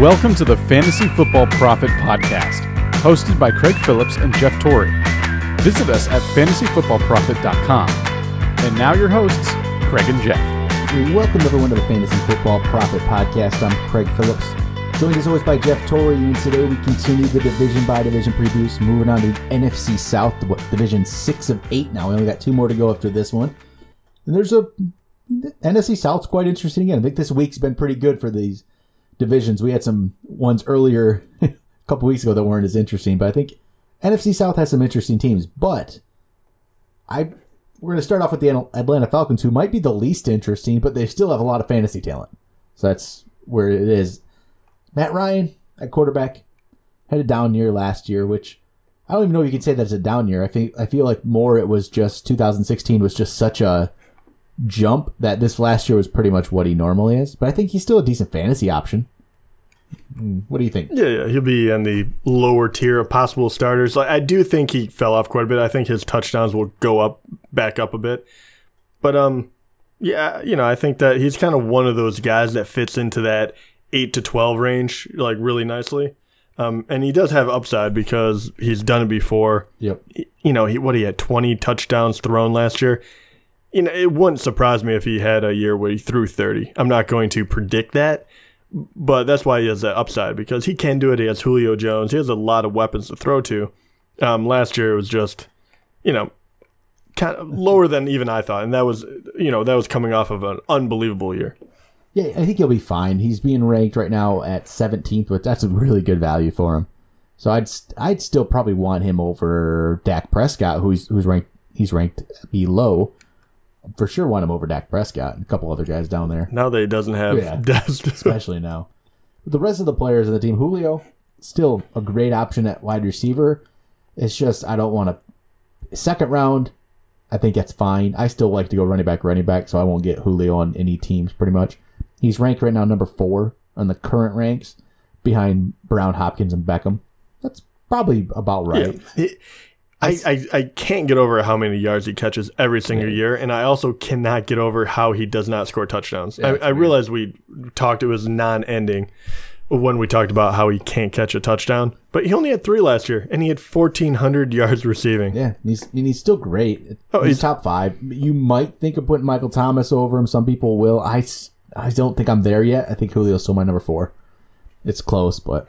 Welcome to the Fantasy Football Prophet Podcast, hosted by Craig Phillips and Jeff Torrey. Visit us at fantasyfootballprophet.com. And now your hosts, Craig and Jeff. Welcome everyone to the Fantasy Football Prophet Podcast. I'm Craig Phillips, joined as always by Jeff Torrey, and today we continue the division by division previews. Moving on to NFC South, division six of eight now. We only got two more to go after this one, and there's a NFC South's quite interesting again. I think this week's been pretty good for these divisions. We had some ones earlier a couple weeks ago that weren't as interesting, but I think NFC South has some interesting teams. But I we're going to start off with the Atlanta Falcons, who might be the least interesting, but they still have a lot of fantasy talent. So that's where it is. Matt Ryan at quarterback had a down year last year, which I don't even know if you can say that's a down year. I think I feel like more it was just 2016 was just such a jump that this last year was pretty much what he normally is. But I think he's still a decent fantasy option. What do you think? Yeah, yeah, he'll be in the lower tier of possible starters. Like, I do think he fell off quite a bit. I think his touchdowns will go up, back up a bit. But um, yeah, you know, I think that he's kind of one of those guys that fits into that eight to twelve range like really nicely. Um, and he does have upside because he's done it before. Yep. You know, he what he had twenty touchdowns thrown last year you know, it wouldn't surprise me if he had a year where he threw 30. I'm not going to predict that, but that's why he has that upside because he can do it. He has Julio Jones. He has a lot of weapons to throw to. Um, last year it was just, you know, kind of lower than even I thought, and that was, you know, that was coming off of an unbelievable year. Yeah, I think he'll be fine. He's being ranked right now at 17th, but that's a really good value for him. So I'd I'd still probably want him over Dak Prescott, who's who's ranked he's ranked below for sure want him over Dak Prescott and a couple other guys down there. Now that he doesn't have Yeah. Dest. especially now. But The rest of the players in the team, Julio, still a great option at wide receiver. It's just I don't want to second round. I think that's fine. I still like to go running back, running back, so I won't get Julio on any teams pretty much. He's ranked right now number four on the current ranks, behind Brown, Hopkins, and Beckham. That's probably about right. Yeah. He- I, I, I can't get over how many yards he catches every single Yeah. year, and I also cannot get over how he does not score touchdowns. Yeah, I, I realize we talked it was non-ending when we talked about how he can't catch a touchdown, but he only had three last year, and he had fourteen hundred yards receiving. Yeah, he's I mean, he's still great. Oh, he's, he's- top five. You might think of putting Michael Thomas over him. Some people will. I I don't think I'm there yet. I think Julio's still my number four. It's close, but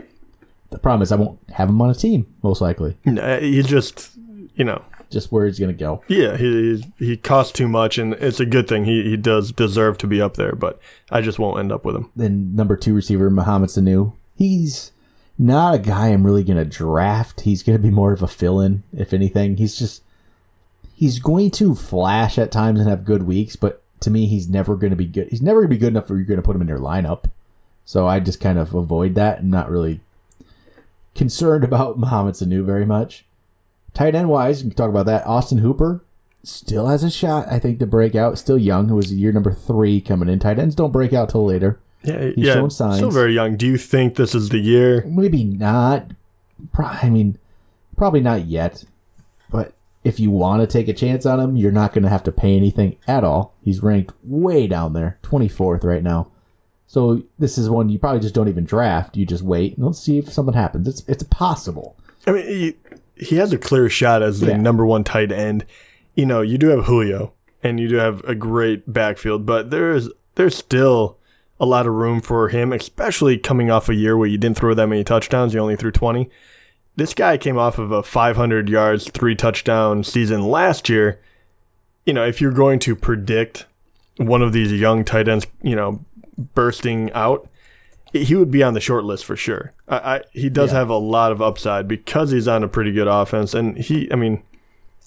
the problem is I won't have him on a team most likely. Nah, uh, He's just, you know, Just where he's gonna go. yeah, he he costs too much, and it's a good thing. He he does deserve to be up there, but I just won't end up with him. Then number two receiver Mohamed Sanu. He's not a guy I'm really gonna draft. He's gonna be more of a fill-in, if anything. He's just he's going to flash at times and have good weeks, but to me, he's never going to be good. He's never going to be good enough for you're going to put him in your lineup. So I just kind of avoid that and not really concerned about Mohamed Sanu very much. Tight end wise, we can talk about that. Austin Hooper still has a shot, I think, to break out. Still young, who was year number three coming in. Tight ends don't break out till later. Yeah, He's yeah, still very young. Do you think this is the year? Maybe not. Pro- I mean, probably not yet. But if you want to take a chance on him, you're not going to have to pay anything at all. He's ranked way down there, 24th right now. So this is one you probably just don't even draft. You just wait and let's see if something happens. It's it's possible. I mean, he, has a clear shot as the Yeah. number one tight end. You know, you do have Julio, and you do have a great backfield, but there's there's still a lot of room for him, especially coming off a year where you didn't throw that many touchdowns. You only threw 20. This guy came off of a 500 yards, three touchdown season last year. You know, if you're going to predict one of these young tight ends, you know, bursting out, he would be on the short list for sure. I, I he does Yeah. have a lot of upside because he's on a pretty good offense, and he, I mean,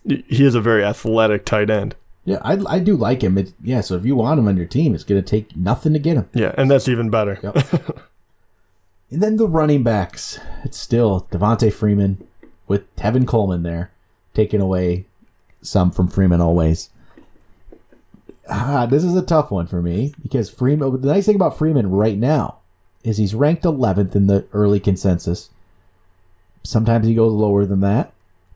he is a very athletic tight end. Yeah, I, I do like him. Yeah, so if you want him on your team, it's going to take nothing to get him. Yeah, and that's even better. Yep. and then the running backs. It's still Devonta Freeman with Tevin Coleman there, taking away some from Freeman always. Ah, this is a tough one for me because Freeman. The nice thing about Freeman right now is he's ranked 11th in the early consensus. Sometimes he goes lower than that,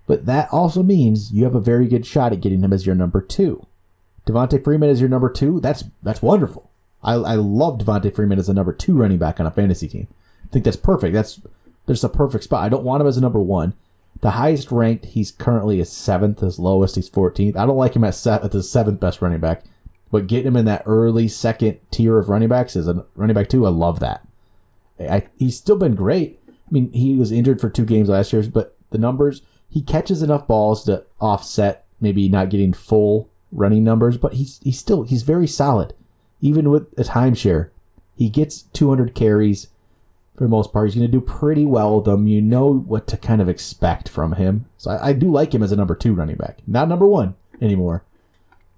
but that also means you have a very good shot at getting him as your number two. Devonta Freeman is your number two. That's that's wonderful. I, I love Devonta Freeman as a number two running back on a fantasy team I think that's perfect. That's there's a perfect spot. I don't want him as a number one. The highest ranked, he's currently a seventh. His lowest, he's 14th. I don't like him at, se- at the seventh best running back, but getting him in that early second tier of running backs as a running back two, I love that. I, he's still been great. I mean, he was injured for two games last year, but the numbers he catches enough balls to offset maybe not getting full running numbers, but he's he's still he's very solid, even with a timeshare. He gets 200 carries for the most part. He's going to do pretty well with them. You know what to kind of expect from him. So I, I do like him as a number two running back, not number one anymore.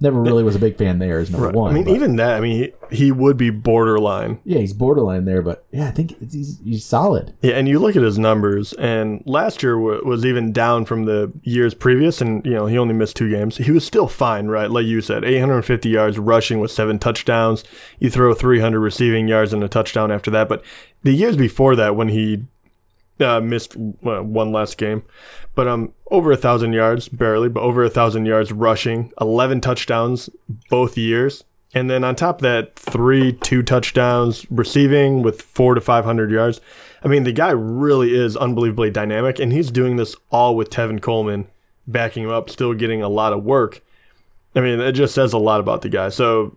Never really was a big fan there as number Right. one. I mean, but- even that. I mean, he, he would be borderline. yeah, he's borderline there, but yeah, I think it's- he's, he's solid. Yeah, and you look at his numbers, and last year w- was even down from the years previous, and you know he only missed two games. He was still fine, right? Like you said, 850 yards rushing with seven touchdowns. You throw 300 receiving yards and a touchdown after that. But the years before that, when he uh, missed uh, one last game, but um over a thousand yards, barely, but over a thousand yards rushing, 11 touchdowns both years. And then on top of that, three, two touchdowns receiving with four to 500 yards. I mean, the guy really is unbelievably dynamic, and he's doing this all with Tevin Coleman backing him up, still getting a lot of work. I mean, it just says a lot about the guy. So,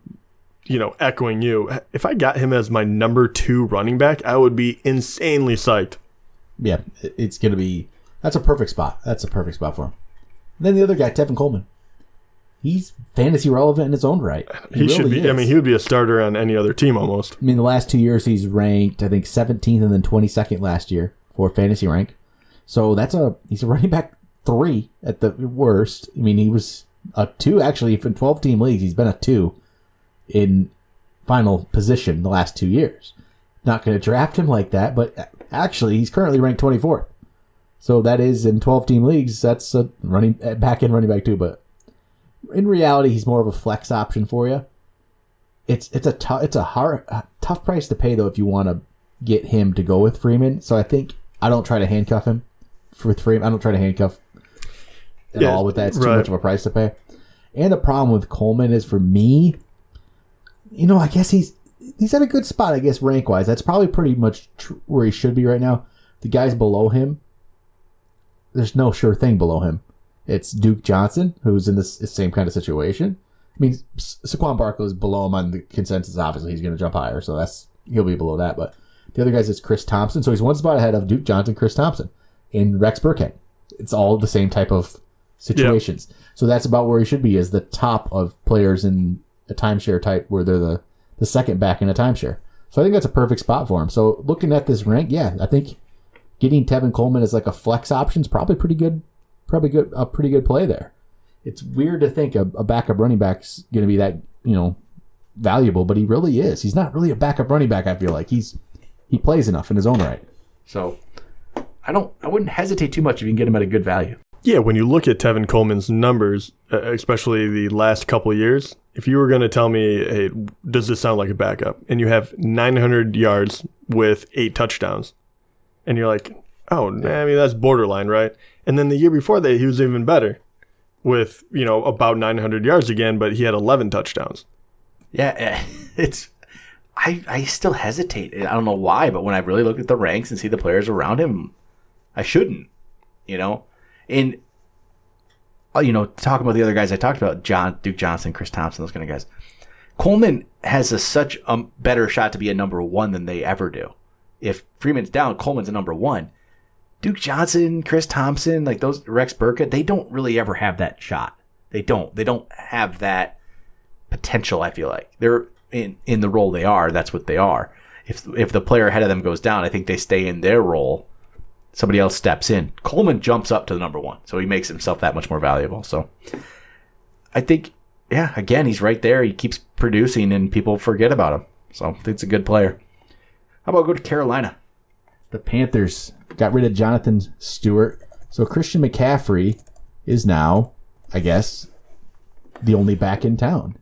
you know, echoing you, if I got him as my number two running back, I would be insanely psyched. Yeah, it's going to be. That's a perfect spot. That's a perfect spot for him. then the other guy, Tevin Coleman. He's fantasy relevant in his own right. He, should be. I mean, he would be a starter on any other team almost. I mean, the last two years he's ranked, I think, 17th and then 22nd last year for fantasy rank. So that's a he's a running back three at the worst. I mean, he was a two actually in 12 team leagues. He's been a two in final position the last two years. Not going to draft him like that, but actually he's currently ranked 24th. So that is in 12 team leagues. That's a running eh, back end running back too. But in reality, he's more of a flex option for you it's it's a tough it's a hard a tough price to pay though if you want to get him to go with Freeman. So I think I don't try to handcuff him for with Freeman. I don't try to handcuff at Yeah, all with that. It's too right. much of a price to pay. And the problem with Coleman is for me, you know, I guess he's he's at a good spot. I guess rank wise, that's probably pretty much tr- where he should be right now. The guys below him, there's no sure thing below him. It's Duke Johnson, who's in this same kind of situation. I mean, Sa- Saquon Barkley is below him on the consensus. Obviously, he's going to jump higher, so that's he'll be below that. But the other guys is Chris Thompson, so he's one spot ahead of Duke Johnson, Chris Thompson, and Rex Burkhead. It's all the same type of situations. So that's about where he should be, as the top of players in a timeshare type, where they're the the second back in a timeshare. So I think that's a perfect spot for him. So looking at this rank, yeah, I think getting Tevin Coleman as like a flex option is probably pretty good, probably good a pretty good play there. It's weird to think a, a backup running back's going to be that you know valuable, but he really is. He's not really a backup running back. I feel like he's he plays enough in his own right. So I don't I wouldn't hesitate too much if you can get him at a good value. Yeah, when you look at Tevin Coleman's numbers, especially the last couple years, if you were going to tell me, hey, does this sound like a backup? And you have 900 yards with eight touchdowns, and you're like, oh, nah, I mean, that's borderline, right? And then the year before that, he was even better with, you know, about 900 yards again, but he had 11 touchdowns. Yeah, eh, it's. I I still hesitate. I don't know why, but when I really look at the ranks and see the players around him, I shouldn't. You know, and uh, you know, talking about the other guys I talked about, John Duke Johnson, Chris Thompson, those kind of guys. Coleman has a such a better shot to be a number one than they ever do. If Freeman's down, Coleman's a number one. Duke Johnson, Chris Thompson, like those Rex Burkhead, they don't really ever have that shot. They don't. They don't have that potential. I feel like they're in in the role they are. That's what they are. If if the player ahead of them goes down, I think they stay in their role. Somebody else steps in. Coleman jumps up to the number one, so he makes himself that much more valuable. So I think, yeah, again, he's right there. He keeps producing, and people forget about him. So it's a good player. How about go to Carolina? The Panthers got rid of Jonathan Stewart, so Christian McCaffrey is now, I guess, the only back in town.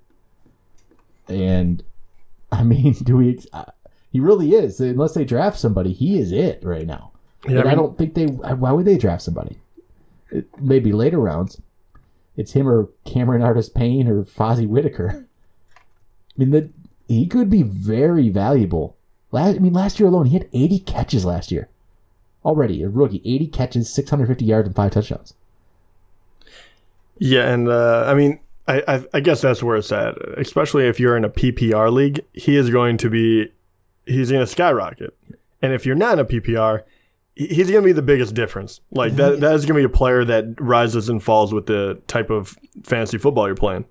And I mean, do we? Uh, he really is. Unless they draft somebody, he is it right now. Yeah, and I I, don't think they. Why would they draft somebody? It, maybe later rounds. It's him or Cameron Artis Payne or Fozzy Whittaker. I mean, that he could be very valuable Last, I mean, last year alone, he had 80 catches last year. Already, a rookie, 80 catches, 650 yards, and five touchdowns. Yeah, and uh, I mean, I, I I guess that's where it's at. Especially if you're in a PPR league, he is going to be he's going to skyrocket. And if you're not in a PPR, he's going to be the biggest difference. Like that that is going to be a player that rises and falls with the type of fantasy football you're playing.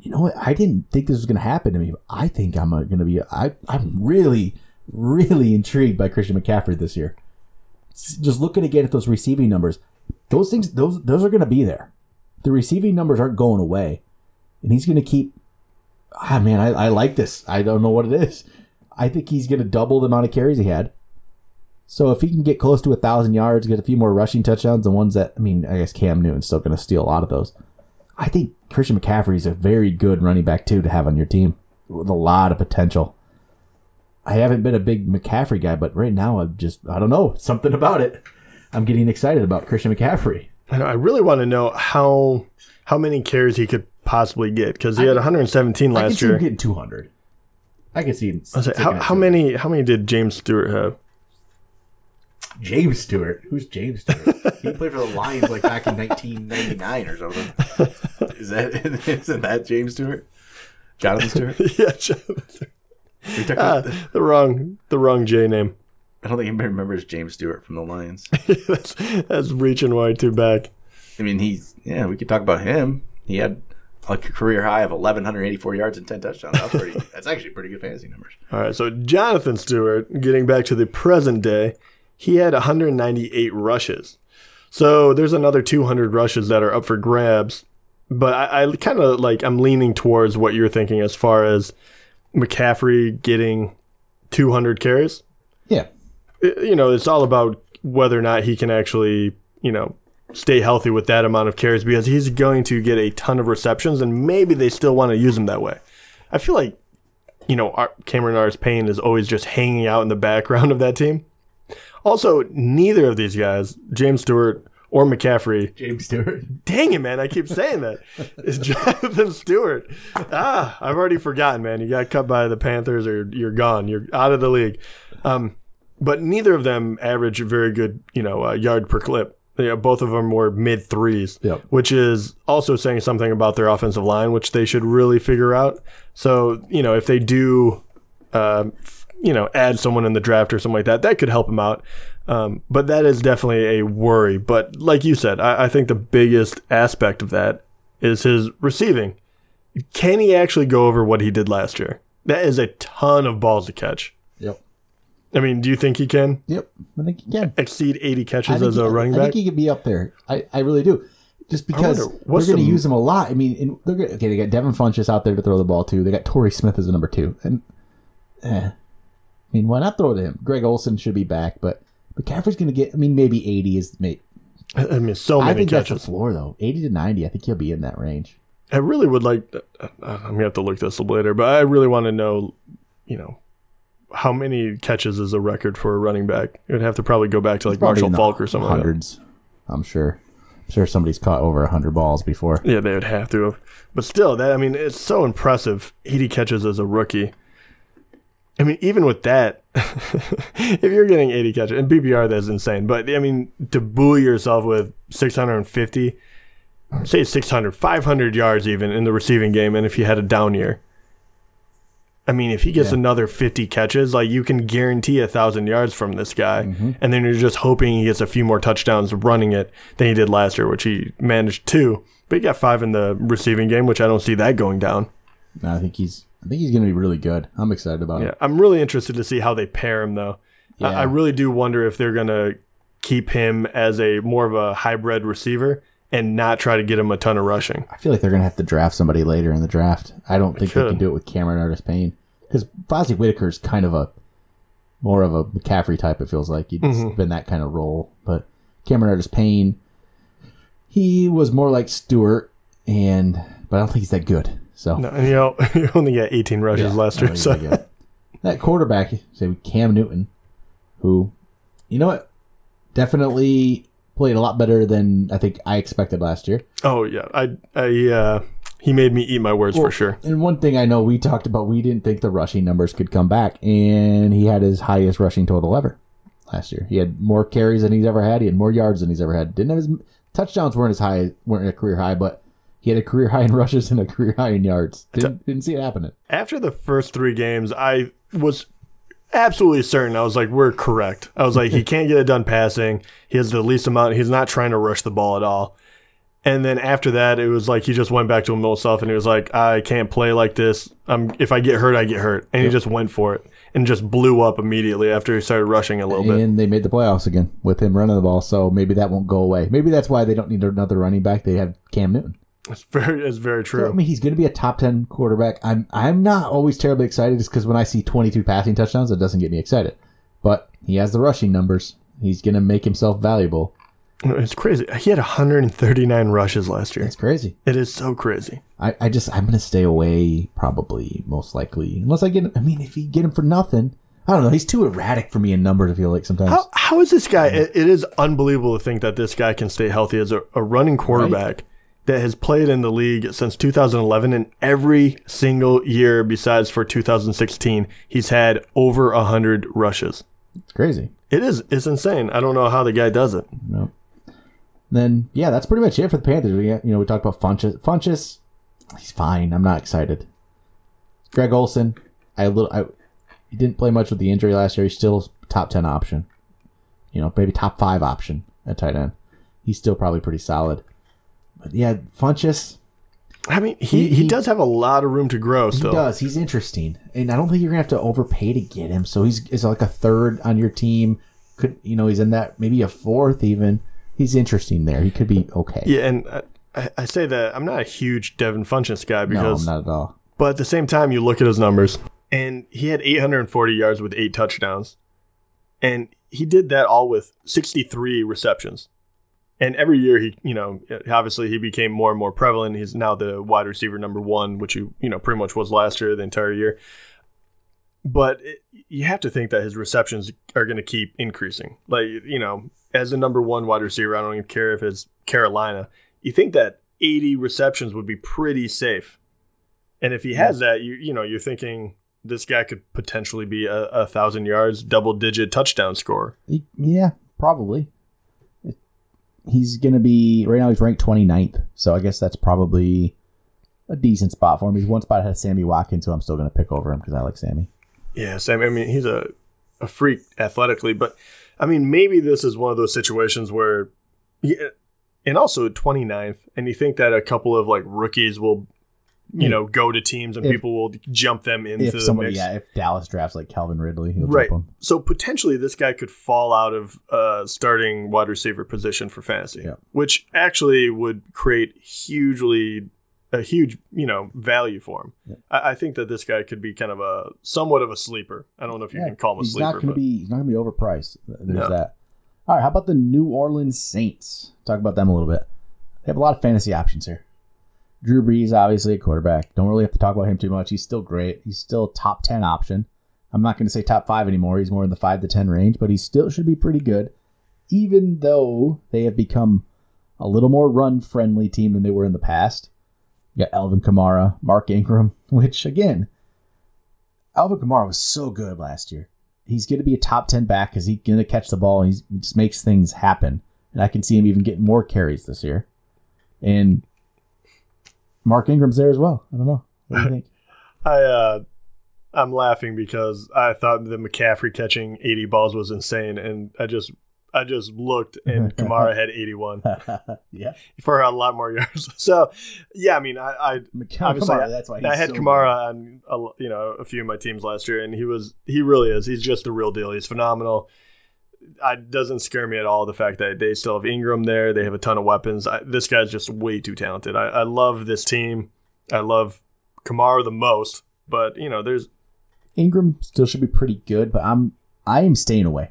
You know what? I didn't think this was going to happen to me. I think I'm going to be. I I'm really, really intrigued by Christian McCaffrey this year. Just looking again at those receiving numbers, those things, those those are going to be there. The receiving numbers aren't going away, and he's going to keep. Ah man, I, I like this. I don't know what it is. I think he's going to double the amount of carries he had. So if he can get close to a thousand yards, get a few more rushing touchdowns, the ones that I mean, I guess Cam Newton's still going to steal a lot of those. I think Christian McCaffrey is a very good running back too to have on your team with a lot of potential. I haven't been a big McCaffrey guy, but right now I'm just I don't know something about it. I'm getting excited about Christian McCaffrey. I, know, I really want to know how how many carries he could possibly get because he had 117 I can last him year. getting 200. I can see him. I was like, how, how many how many did James Stewart have? James Stewart. Who's James Stewart? he played for the Lions like back in 1999 or something. Is that isn't that James Stewart? Jonathan Stewart? yeah, Jonathan. Talked Ah, the wrong the wrong J name. I don't think anybody remembers James Stewart from the Lions. that's, that's reaching way too back. I mean, he's yeah. We could talk about him. He had like a career high of 1,184 yards and 10 touchdowns. That's pretty. that's actually pretty good fantasy numbers. All right, so Jonathan Stewart, getting back to the present day, he had 198 rushes. So there's another 200 rushes that are up for grabs. But I, I kind of like I'm leaning towards what you're thinking as far as McCaffrey getting 200 carries. Yeah, You know, it's all about whether or not he can actually, you know, stay healthy with that amount of carries because he's going to get a ton of receptions and maybe they still want to use him that way. I feel like, you know, Cameron Artis Payne is always just hanging out in the background of that team. Also, neither of these guys, James Stewart or McCaffrey, James Stewart. dang it, man, I keep saying that, is Jonathan Stewart. Ah, I've already forgotten, man. You got cut by the Panthers or you're gone. You're out of the league. Um, but neither of them average a very good, you know, uh, yard per clip. Yeah, both of them were mid threes, Yep. which is also saying something about their offensive line, which they should really figure out. So, you know, if they do, uh, you know, add someone in the draft or something like that, that could help him out. Um, but that is definitely a worry. But like you said, I, I think the biggest aspect of that is his receiving. Can he actually go over what he did last year? That is a ton of balls to catch. yep, I mean, do you think he can yep. I think he can. exceed 80 catches as he- a running I back? think he could be up there. I, I really do. Just because wonder, they're going to use him a lot. I mean, they're gonna, okay. They got Devin Funchess out there to throw the ball to. They got Torrey Smith as a number two, and eh, I mean, why not throw it to him? Greg Olsen should be back, but McCaffrey's going to get. I mean, maybe eighty is. Maybe, I mean, so I many think that's catches. the floor though. Eighty to ninety. I think he'll be in that range. I really would like. I'm gonna have to look this up later, but I really want to know, you know, how many catches is a record for a running back? It would have to probably go back to like Marshall Faulk or something. Like. Hundreds. I'm sure. I'm sure somebody's caught over hundred balls before. Yeah, they would have to have. But still, that I mean, it's so impressive. 80 catches as a rookie. I mean, even with that, if you're getting 80 catches and PPR, that's insane. But I mean, to buoy yourself with 650, say 600, 500 yards even in the receiving game, and if you had a down year. I mean, if he gets Yeah. another 50 catches, like you can guarantee a thousand yards from this guy, Mm-hmm. and then you're just hoping he gets a few more touchdowns running it than he did last year, which he managed two, But he got five in the receiving game, which I don't see that going down. No, I think he's. I think he's going to be really good. I'm excited about Yeah, it. I'm really interested to see how they pair him, though. I, Yeah. I really do wonder if they're gonna keep him as a more of a hybrid receiver and not try to get him a ton of rushing. I feel like they're going to have to draft somebody later in the draft. I don't think they can do it with Cameron Artis Payne because Fozzy is kind of a more of a McCaffrey type. It feels like he's Mm-hmm. been that kind of role, but Cameron Artis Payne, he was more like Stewart, and but I don't think he's that good. So No, and you know, he only got 18 rushes Yeah, last year. So that that quarterback, say Cam Newton, who, you know what, definitely played a lot better than I think I expected last year. Oh yeah, I, I uh, he made me eat my words Well, for sure. And one thing I know we talked about, we didn't think the rushing numbers could come back, and he had his highest rushing total ever last year. He had more carries than he's ever had. He had more yards than he's ever had. Didn't have his touchdowns weren't as high, weren't a career high, but he had a career high in rushes and a career high in yards. Didn't, didn't see it happening. After the first three games, I was absolutely certain. I was like, we're correct. I was like, he can't get it done passing. He has the least amount. He's not trying to rush the ball at all. And then after that, it was like he just went back to himself and he was like, I can't play like this. Um, if I get hurt, I get hurt. And he just went for it and just blew up immediately after he started rushing a little bit. And they made the playoffs again with him running the ball, so maybe that won't go away. Maybe that's why they don't need another running back. They have Cam Newton. It's very, it's very So, I mean, he's going to be a top ten quarterback. I'm I'm not always terribly excited just because when I see 22 passing touchdowns, it doesn't get me excited. But he has the rushing numbers. He's going to make himself valuable. It's crazy. He had 139 rushes last year. It's crazy. It is so crazy. I, I just I'm going to stay away probably most likely unless I get. I mean, if you get him for nothing, I don't know. He's too erratic for me in numbers. I feel like sometimes. How, how is this guy? It, it is unbelievable to think that this guy can stay healthy as a, a running quarterback that has played in the league since 2011, and every single year besides for 2016, he's had over 100 rushes. It's crazy. It is it's insane. I don't know how the guy does it. No. Then yeah, that's pretty much it for the Panthers. We you know we talked about Funchess. Funchess, he's fine. I'm not excited. Greg Olsen, I a little I he didn't play much with the injury last year. He's still top ten option. You know, maybe top five option at tight end. He's still probably pretty solid. But yeah, Funchess, I mean, he, He- he, he- does have a lot of room to grow he still. does. He's interesting, and I don't think you're gonna have to overpay to get him. So he's is like a third on your team. Could you know he's in that maybe a fourth even. He's interesting there. He could be okay. Yeah, and I, I- say that I'm not a huge Devin Funchess guy no, because not at all. But at the same time, you look at his numbers, and he had 840 yards with eight touchdowns, and he did that all with 63 receptions. And every year, he, you know, obviously he became more and more prevalent. He's now the wide receiver number one, which he, you know, pretty much was last year, the entire year. But it, you have to think that his receptions are going to keep increasing. Like, you know, as the number one wide receiver, I don't even care if it's Carolina. You think that 80 receptions would be pretty safe. And if he has that, you you know, you're thinking this guy could potentially be a, a thousand yards, double digit touchdown score. Yeah, probably. He's going to be, right now he's ranked 29th. So I guess that's probably a decent spot for him. He's one spot ahead of Sammy Watkins, who I'm still going to pick over him because I like Sammy. Yeah, Sammy. I mean, he's a a freak athletically, but I mean, maybe this is one of those situations where, yeah, and also 29th, and you think that a couple of like rookies will, you know, go to teams and If- people will jump them into If the mix. yeah, if Dallas drafts like Calvin Ridley, he'll Right. jump him. So potentially this guy could fall out of uh, starting wide receiver position for fantasy, Yeah. which actually would create hugely a huge you know value for him. Yeah. I, I think that this guy could be kind of a somewhat of a sleeper. I don't know if you can call him a he's sleeper. not going to but be. He's not going to be overpriced. There's No. that. All right, how about the New Orleans Saints? Talk about them a little bit. They have a lot of fantasy options here. Drew Brees, obviously a quarterback. Don't really have to talk about him too much. He's still great. He's still top ten option. I'm not going to say top five anymore. He's more in the five to ten range, but he still should be pretty good. Even though they have become a little more run friendly team than they were in the past. You got Alvin Kamara, Mark Ingram, which again, Alvin Kamara was so good last year. He's going to be a top 10 back because he's going to catch the ball he just makes things happen. And I can see him even getting more carries this year. And Mark Ingram's there as well. I don't know. What do you think? I uh, I'm laughing because I thought the McCaffrey catching 80 balls was insane, and I just I just looked and Kamara had 81 yeah. for a lot more yards. So yeah, I mean I, I Obviously, Kamara, that's why I had so Kamara on a, you know a few of my teams last year, and he was he really is. He's just the real deal. He's phenomenal. It doesn't scare me at all the fact that they still have Ingram there. They have a ton of weapons. I, this guy's just way too talented. I, I love this team. I love Kamara the most, but you know there's. Ingram still should be pretty good, but I'm I am staying away.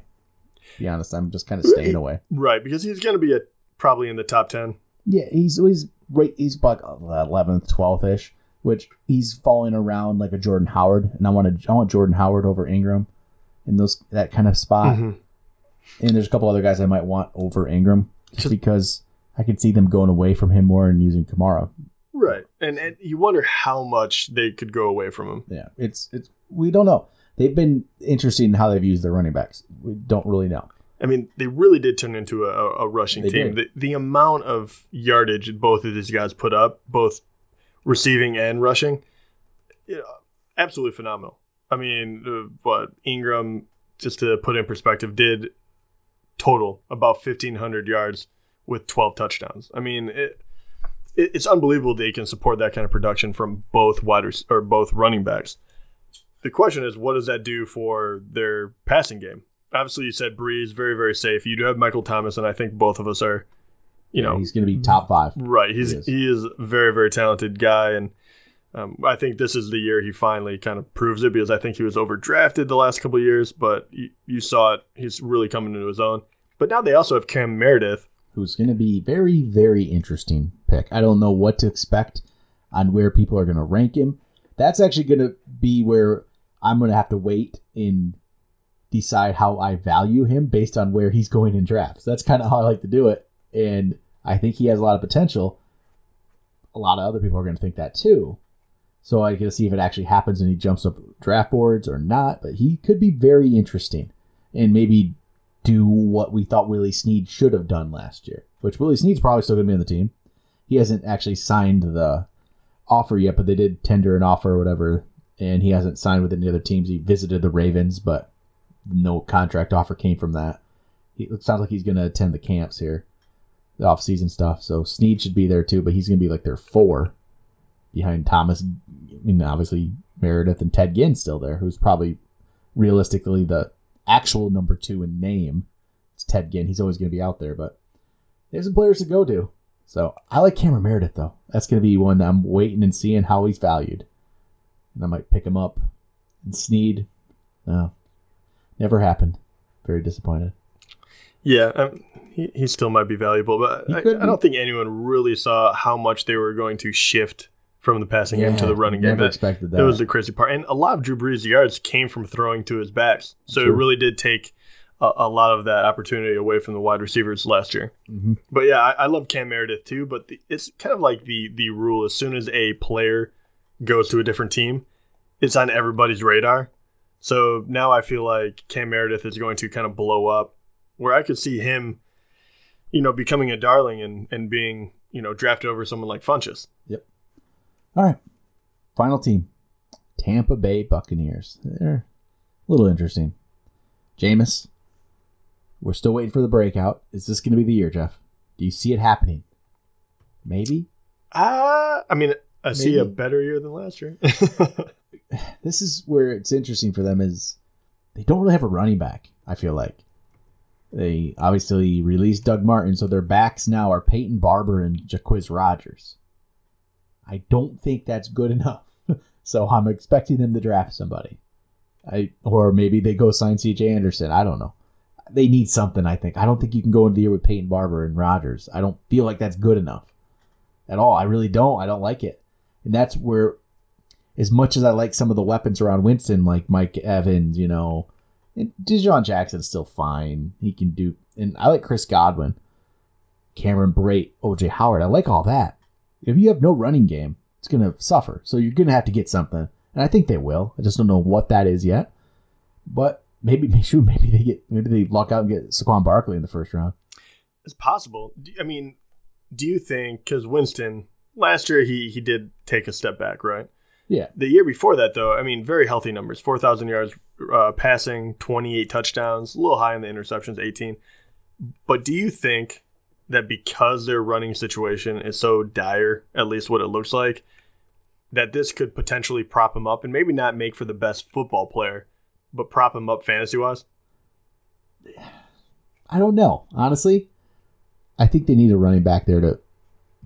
To be honest, I'm just kind of staying away. right because he's going to be a probably in the top ten. Yeah, he's he's right. He's like eleventh, twelfth ish, which he's falling around like a Jordan Howard, and I want to I want Jordan Howard over Ingram in those that kind of spot. Mhm. And there's a couple other guys I might want over Ingram just because I could see them going away from him more and using Kamara. Right. And, and you wonder how much they could go away from him. Yeah, it's it's we don't know. They've been interesting in how they've used their running backs. We don't really know. I mean, they really did turn into a, a rushing They team. The, the amount of yardage both of these guys put up, both receiving and rushing, you know, absolutely phenomenal. I mean, uh, what Ingram, just to put in perspective, did total about 1,500 yards with 12 touchdowns. I mean, it, it, it's unbelievable they can support that kind of production from both wide or both running backs. The question is, what does that do for their passing game? Obviously, you said Brees, very, very safe. You do have Michael Thomas, and I think both of us are, you know, he's going to be top five. Right. He's He is. he is a very very talented guy, and um, I think this is the year he finally kind of proves it because I think he was overdrafted the last couple years, but you, you saw it. He's really coming into his own. But now they also have Cam Meredith. who's going to be very, very interesting pick. I don't know what to expect on where people are going to rank him. That's actually going to be where I'm going to have to wait and decide how I value him based on where he's going in drafts. That's kind of how I like to do it. And I think he has a lot of potential. A lot of other people are going to think that too. So I can see if it actually happens and he jumps up draft boards or not. But he could be very interesting and maybe do what we thought Willie Snead should have done last year, which Willie Snead's probably still going to be on the team. He hasn't actually signed the offer yet, but they did tender an offer or whatever, and he hasn't signed with any other teams. He visited the Ravens, but no contract offer came from that. He, it sounds like he's going to attend the camps here, the off-season stuff. So Snead should be there too, but he's going to be like their four behind Thomas. I mean, obviously Meredith and Ted Ginn still there, who's probably realistically the actual number two in name. It's Ted Ginn. He's always going to be out there, but there's some players to go to. So I like Cameron Meredith though. That's going to be one that I'm waiting and seeing how he's valued, and I might pick him up. And Snead, no, never happened. Very disappointed. Yeah, um, he, he still might be valuable, but I, I don't think anyone really saw how much they were going to shift from the passing game to the running game. Never That- expected that. That was the crazy part. And a lot of Drew Brees' yards came from throwing to his backs. So True. it really did take a, a lot of that opportunity away from the wide receivers last year. Mhm. But yeah, I, I love Cam Meredith too. But the, it's kind of like the, the rule as soon as a player goes to a different team, it's on everybody's radar. So now I feel like Cam Meredith is going to kind of blow up where I could see him, you know, becoming a darling and, and being, you know, drafted over someone like Funchess. All right. Final team. Tampa Bay Buccaneers. They're a little interesting. Jameis. We're still waiting for the breakout. Is this going to be the year, Jeff? Do you see it happening? Maybe. Uh, I mean, I see a better year than last year. This is where it's interesting for them is they don't really have a running back, I feel like. They obviously released Doug Martin, so their backs now are Peyton Barber and Jacquizz Rodgers. I don't think that's good enough. so I'm expecting them to draft somebody. I or maybe they go sign CJ Anderson. I don't know. They need something, I think. I don't think you can go into the year with Peyton Barber and Rodgers. I don't feel like that's good enough. At all. I really don't. I don't like it. And that's where as much as I like some of the weapons around Winston, like Mike Evans, you know, and DeSean Jackson's still fine. He can do, and I like Chris Godwin, Cameron Brate, OJ Howard. I like all that. If you have no running game, it's going to suffer. So you're going to have to get something, and I think they will. I just don't know what that is yet. But maybe, maybe, maybe they get, maybe they luck out and get Saquon Barkley in the first round. It's possible. I mean, do you think because Winston last year he he did take a step back, right? Yeah, The year before that, though, I mean, very healthy numbers: four thousand yards uh, passing, twenty-eight touchdowns, a little high in the interceptions, eighteen. But do you think that because their running situation is so dire, at least what it looks like, that this could potentially prop him up and maybe not make for the best football player, but prop him up fantasy-wise? I don't know. Honestly, I think they need a running back there to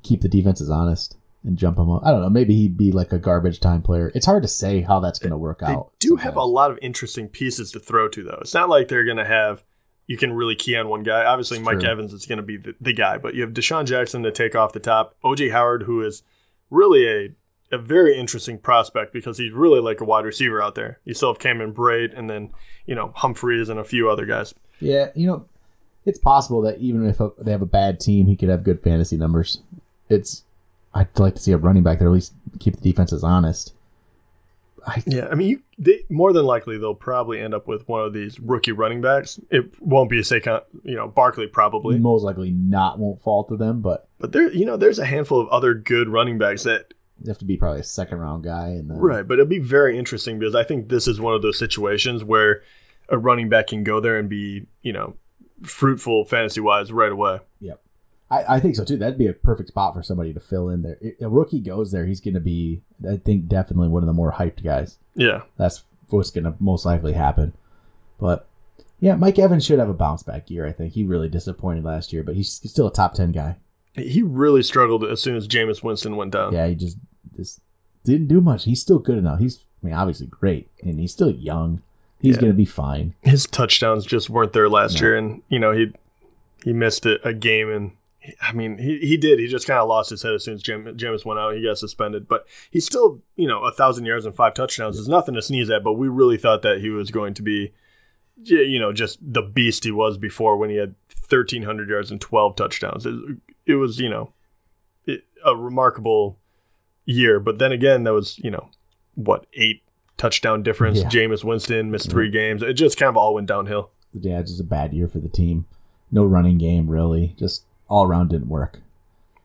keep the defenses honest and jump him up. I don't know. Maybe he'd be like a garbage time player. It's hard to say how that's going to work They out. do have a lot of interesting pieces to throw to, though. It's not like they're going to have you can really key on one guy. Obviously, It's Mike true. Evans is going to be the, the guy, but you have DeSean Jackson to take off the top. OJ Howard, who is really a a very interesting prospect because he's really like a wide receiver out there. You still have Cameron Brate and then you know Humphries and a few other guys. Yeah, you know, it's possible that even if a, they have a bad team, he could have good fantasy numbers. It's I'd like to see a running back there at least keep the defenses honest. I, Yeah, I mean, you, they, more than likely they'll probably end up with one of these rookie running backs. It won't be a Saquon, you know, Barkley probably, most likely not won't fall to them, but but there, you know, there's a handful of other good running backs that you have to be probably a second round guy. And then, Right, but it'll be very interesting because I think this is one of those situations where a running back can go there and be, you know, fruitful fantasy wise right away. Yep. I, I think so too. That'd be a perfect spot for somebody to fill in there. If a rookie goes there, he's going to be, I think, definitely one of the more hyped guys. Yeah. That's what's going to most likely happen. But yeah, Mike Evans should have a bounce back year. I think he really disappointed last year, but he's still a top ten guy. He really struggled as soon as Jameis Winston went down. Yeah, he just just didn't do much. He's still good enough. He's, I mean, obviously great, and he's still young. He's Yeah. going to be fine. His touchdowns just weren't there last No. year and, you know, he he missed a, a game and I mean, he, he did. He just kind of lost his head as soon as Jam- Jameis went out. He got suspended, but he's still, you know, a thousand yards and five touchdowns is nothing to sneeze at. But we really thought that he was going to be, you know, just the beast he was before when he had thirteen hundred yards and twelve touchdowns. It, it was, you know, it, a remarkable year. But then again, that was, you know, what eight touchdown difference. Yeah. Jameis Winston missed three games. It just kind of all went downhill. Yeah, just a bad year for the team. No running game, really. Just all around didn't work.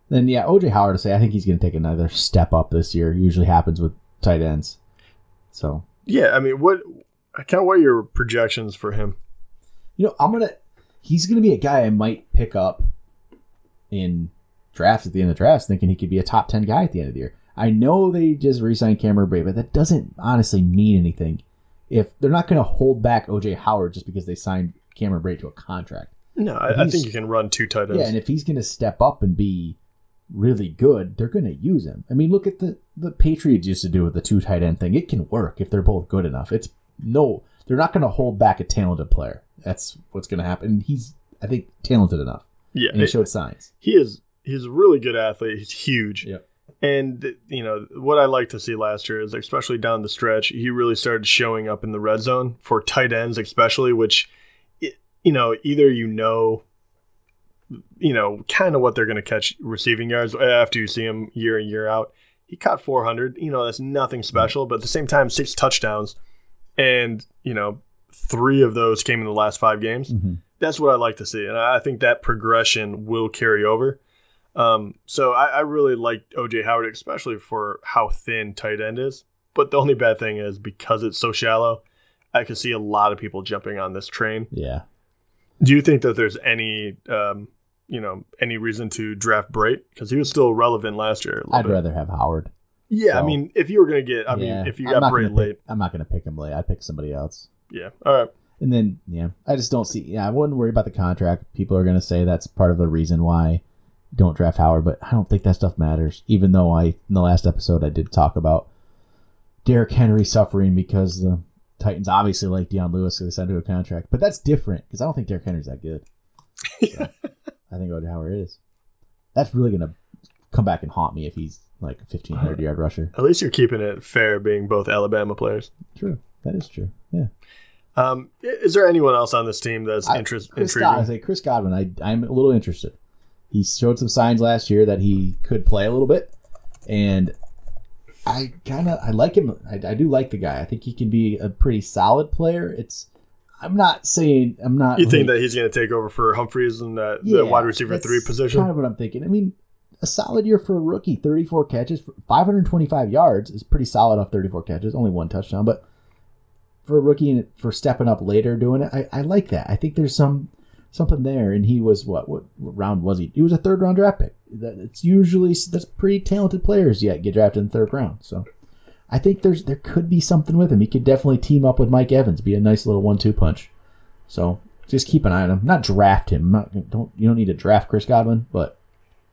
Then, yeah, OJ Howard to say, I think he's going to take another step up this year. Usually happens with tight ends. So, Yeah, I mean, what? I Kind of what are your projections for him? you know, I'm going to, he's going to be a guy I might pick up in drafts at the end of drafts, thinking he could be a top 10 guy at the end of the year. I know they just re signed Cameron Brate, but that doesn't honestly mean anything. If they're not going to hold back OJ Howard just because they signed Cameron Brate to a contract. No, I, I think you can run two tight ends. Yeah, and if he's going to step up and be really good, they're going to use him. I mean, look at the the Patriots used to do with the two tight end thing. It can work if they're both good enough. It's no, they're not going to hold back a talented player. That's what's going to happen. And he's, I think, talented enough, yeah, and he it- showed signs. he is. He's a really good athlete. He's huge. Yeah. And you know what I like to see last year is, especially down the stretch, he really started showing up in the red zone for tight ends, especially. Which, you know, either you know, you know, kind of what they're going to catch receiving yards after you see him year in year out. He caught 400. You know, that's nothing special, but at the same time, six touchdowns, and you know, three of those came in the last five games Mhm. that's what I like to see, and I I think that progression will carry over. Um, so I, I really like OJ Howard, especially for how thin tight end is. But the only bad thing is because it's so shallow, I can see a lot of people jumping on this train. Yeah, Do you think that there's any, um, you know, any reason to draft Brate because he was still relevant last year? I'd bit. rather have Howard. Yeah, I mean, if you were gonna get, I mean, if you got Brate gonna late, pick, I'm not going to pick him late. I'd pick somebody else. yeah, all right. And then, yeah, I just don't see. Yeah, I wouldn't worry about the contract. People are going to say that's part of the reason why don't draft Howard, but I don't think that stuff matters. Even though I, in the last episode, I did talk about Derrick Henry suffering because the Titans obviously like Dion Lewis, so they signed him to a contract. But that's different because I don't think Derrick Henry's that good. So, I think OJ Howard is. That's really going to come back and haunt me if he's like a 1,500 yard rusher. At least you're keeping it fair, being both Alabama players. True. That is true. Yeah. Um, is there anyone else on this team that's I- interest Chris intriguing? God, I say Chris Godwin. I I'm a little interested. He showed some signs last year that he could play a little bit, and I kind of I like him. I, I do like the guy. I think he can be a pretty solid player. It's I'm not saying I'm not. You think that he's going to take over for Humphries in that Yeah, the wide receiver three position? Kind of what I'm thinking. I mean, a solid year for a rookie. 34 catches, 525 yards is pretty solid off 34 catches. Only one touchdown, but for a rookie and for stepping up later doing it, I, I like that. I think there's some something there. And he was what what round was he? He was a third round draft pick. That it's usually that's pretty talented players yet get drafted in the third round. So. I think there's there could be something with him. He could definitely team up with Mike Evans, be a nice little one-two punch. So just keep an eye on him. Not draft him. Not don't you don't need to draft Chris Godwin, but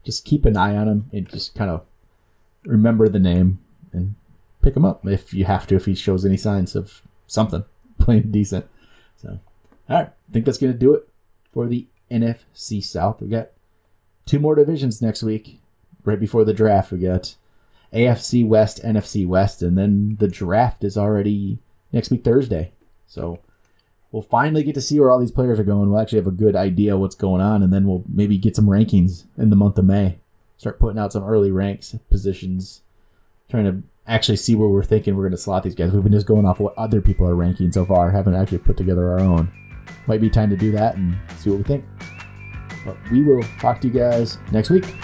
just keep an eye on him and just kind of remember the name and pick him up if you have to. If he shows any signs of something playing decent. So all right, I think that's gonna do it for the NFC South. We got two more divisions next week. Right before the draft, we got AFC West, NFC West, and then the draft is already next week Thursday. So we'll finally get to see where all these players are going. We'll actually have a good idea what's going on, and then we'll maybe get some rankings in the month of May. start putting out some early ranks positions, trying to actually see where we're thinking we're going to slot these guys. We've been just going off what other people are ranking so far, haven't actually put together our own. Might be time to do that and see what we think. But we will talk to you guys next week.